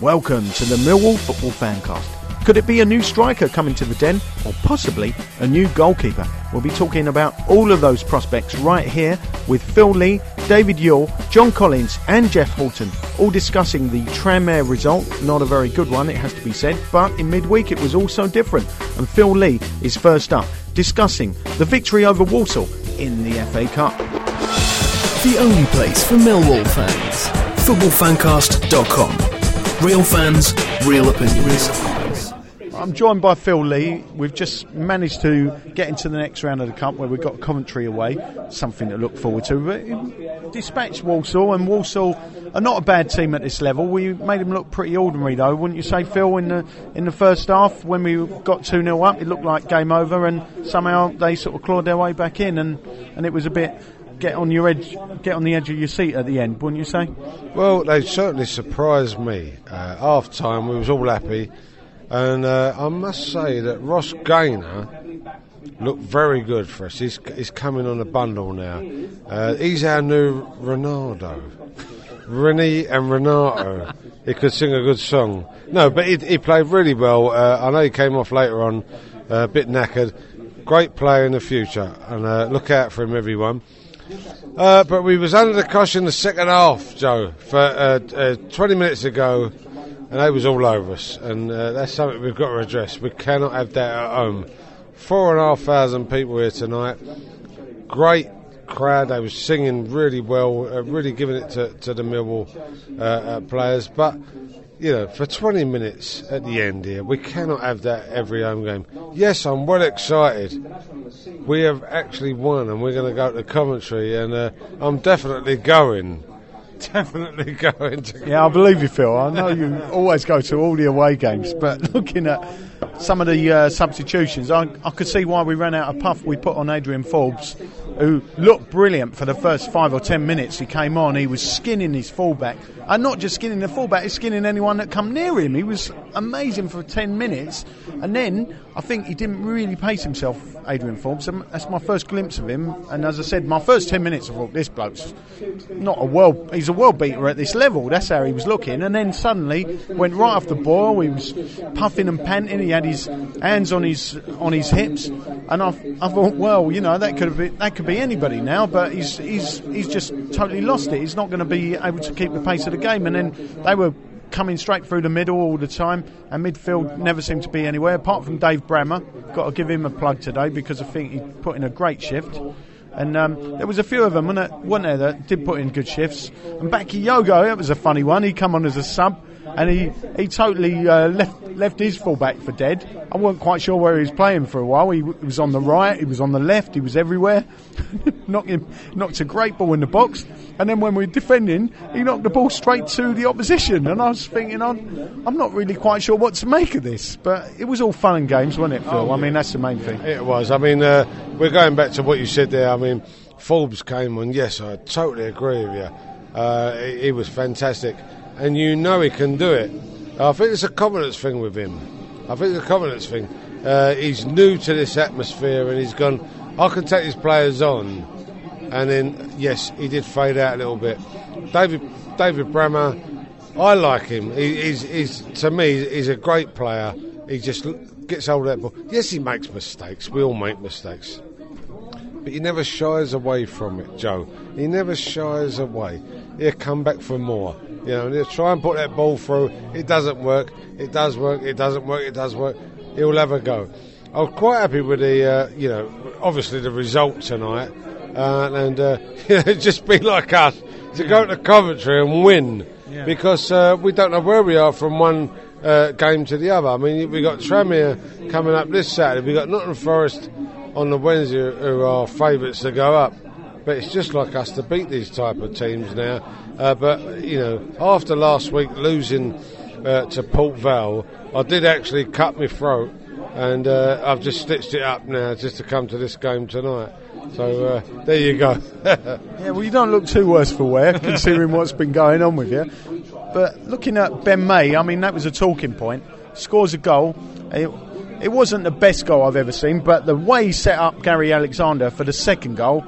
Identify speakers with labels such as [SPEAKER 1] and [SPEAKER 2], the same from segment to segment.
[SPEAKER 1] Welcome to the Millwall Football Fancast. Could it be a new striker coming to the den, or possibly a new goalkeeper? We'll be talking about all of those prospects right here with Phil Lee, David Yuill, John Collins, and Geoff Horton, all discussing the Tranmere result. Not a very good one, it has to be said, but in midweek it was also different. And Phil Lee is first up, discussing the victory over Walsall in the FA Cup.
[SPEAKER 2] The only place for Millwall fans. FootballFancast.com. Real fans, real opinions.
[SPEAKER 1] I'm joined by Phil Lee. We've just managed to get into the next round of the Cup where we've got Coventry away, something to look forward to. But dispatched Walsall, and Walsall are not a bad team at this level. We made them look pretty ordinary, though, wouldn't you say, Phil? In the in the first half, when we got two 0 up, it looked like game over, and somehow they sort of clawed their way back in, and, and it was a bit get on your edge, get on the edge of your seat at the end, wouldn't you say?
[SPEAKER 3] Well, they certainly surprised me. Uh, half time, we was all happy. And uh, I must say that Ross Gaynor looked very good for us. He's, he's coming on a bundle now. Uh, he's our new Ronaldo. Rennie and Renato. he could sing a good song. No, but he, he played really well. Uh, I know he came off later on, uh, a bit knackered. Great player in the future, and uh, look out for him, everyone. Uh, but we was under the cosh in the second half, Joe. For 20 minutes ago, and they was all over us. And uh, that's something we've got to address. We cannot have that at home. Four and a half thousand people here tonight. Great crowd. They was singing really well, uh, really giving it to, to the Millwall uh, uh players. But you know, for 20 minutes at the end here, we cannot have that every home game. Yes, I'm well excited. We have actually won, and we're going to go to Coventry, and uh, I'm definitely going. definitely going to.
[SPEAKER 1] Yeah, I believe you, Phil. I know you always go to all the away games, but looking at some of the uh, substitutions, I, I, could see why we ran out of puff. We put on Adrian Forbes, who looked brilliant for the first five or ten minutes. He came on, he was skinning his fullback, and not just skinning the fullback, he's skinning anyone that come near him. He was amazing for ten minutes, and then I think he didn't really pace himself, Adrian Forbes. Um, that's my first glimpse of him, and as I said, my first ten minutes, I thought this bloke's not a world. He's a world beater at this level. That's how he was looking, and then suddenly went right off the boil. He was puffing and panting. He had his hands on his on his hips, and I, I thought, well, you know, that could been, that could be anybody now, but he's he's he's just totally lost it. He's not going to be able to keep the pace of the game, and then they were coming straight through the middle all the time, and midfield never seemed to be anywhere apart from Dave Brammer. Got to give him a plug today because I think he put in a great shift. And um, there was a few of them, wasn't there, that did put in good shifts. And Bakayogo, that was a funny one. He come on as a sub and he, he totally uh, left left his fullback for dead. I wasn't quite sure where he was playing for a while. He, w- was on the right, he was on the left, he was everywhere. knocked, him, knocked a great ball in the box, and then when we were defending, he knocked the ball straight to the opposition. And I was thinking, I'm, I'm not really quite sure what to make of this, but it was all fun and games, wasn't it, Phil? Oh, I mean, that's the main thing.
[SPEAKER 3] It was. I mean, uh, we're going back to what you said there. I mean, Forbes came on. Yes, I totally agree with you. Uh, he, he was fantastic and you know he can do it. I think it's a confidence thing with him. I think it's a confidence thing. Uh, he's new to this atmosphere and he's gone, I can take these players on. And then, yes, he did fade out a little bit. David David Brammer, I like him. He, he's, he's, to me, he's a great player. He just gets hold of that ball. Yes, he makes mistakes. We all make mistakes. But he never shies away from it, Joe. He never shies away. He'll come back for more. You know, he'll try and put that ball through. It doesn't work. It does work. It doesn't work. It does work. He'll have a go. I was quite happy with the, uh, you know, obviously the result tonight, uh, and uh, just be like us to go to Coventry and win yeah. because uh, we don't know where we are from one uh, game to the other. I mean, we got Tranmere coming up this Saturday. We got Nottingham Forest on the Wednesday, who are favourites to go up. But it's just like us to beat these type of teams now. Uh, but you know, after last week losing uh, to Port Vale, I did actually cut my throat, and uh, I've just stitched it up now just to come to this game tonight. So uh, there you go.
[SPEAKER 1] yeah, well, you don't look too worse for wear considering what's been going on with you. But looking at Ben May, I mean, that was a talking point. Scores a goal. It, it wasn't the best goal I've ever seen, but the way he set up Gary Alexander for the second goal,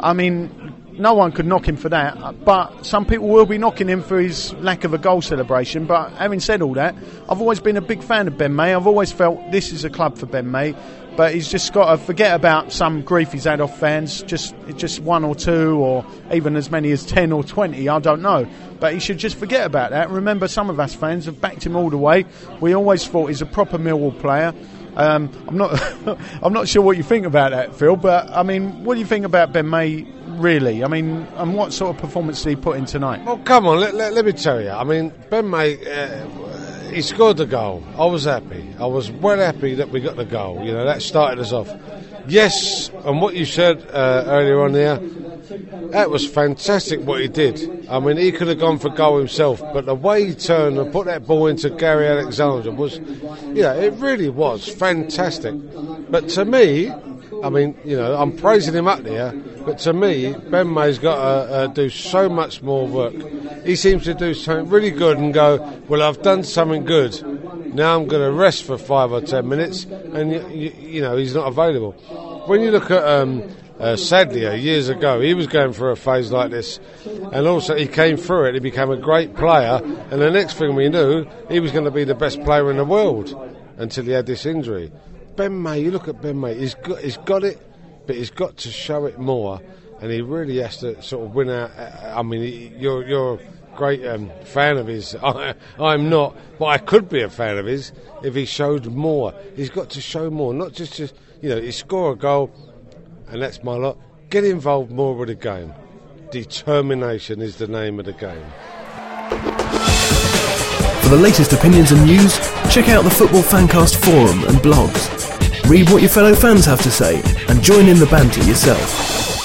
[SPEAKER 1] I mean, no one could knock him for that. But some people will be knocking him for his lack of a goal celebration. But having said all that, I've always been a big fan of Ben May. I've always felt this is a club for Ben May. But he's just got to forget about some grief he's had off fans. Just, just one or two, or even as many as ten or twenty. I don't know. But he should just forget about that. Remember, some of us fans have backed him all the way. We always thought he's a proper Millwall player. Um, I'm not. I'm not sure what you think about that, Phil. But I mean, what do you think about Ben May? Really? I mean, and what sort of performance did he put in tonight?
[SPEAKER 3] Well, come on, let, let, let me tell you. I mean, Ben May, uh, he scored the goal. I was happy. I was well happy that we got the goal. You know, that started us off. Yes, and what you said uh, earlier on there, that was fantastic what he did. I mean, he could have gone for goal himself, but the way he turned and put that ball into Gary Alexander was, yeah, it really was fantastic. But to me, I mean, you know, I'm praising him up there, but to me, Ben May's got to uh, do so much more work. He seems to do something really good and go, well, I've done something good. Now I'm going to rest for five or ten minutes, and you, you, you know he's not available. When you look at um, uh, Sadlier years ago, he was going through a phase like this, and also he came through it. He became a great player, and the next thing we knew, he was going to be the best player in the world until he had this injury. Ben May, you look at Ben May, he's got, he's got it, but he's got to show it more, and he really has to sort of win out. I mean, you're you're great um, fan of his. I, I'm not, but I could be a fan of his if he showed more. He's got to show more, not just just you know, he score a goal, and that's my lot. Get involved more with the game. Determination is the name of the game.
[SPEAKER 2] For the latest opinions and news, check out the Football Fancast forum and blogs. Read what your fellow fans have to say and join in the banter yourself.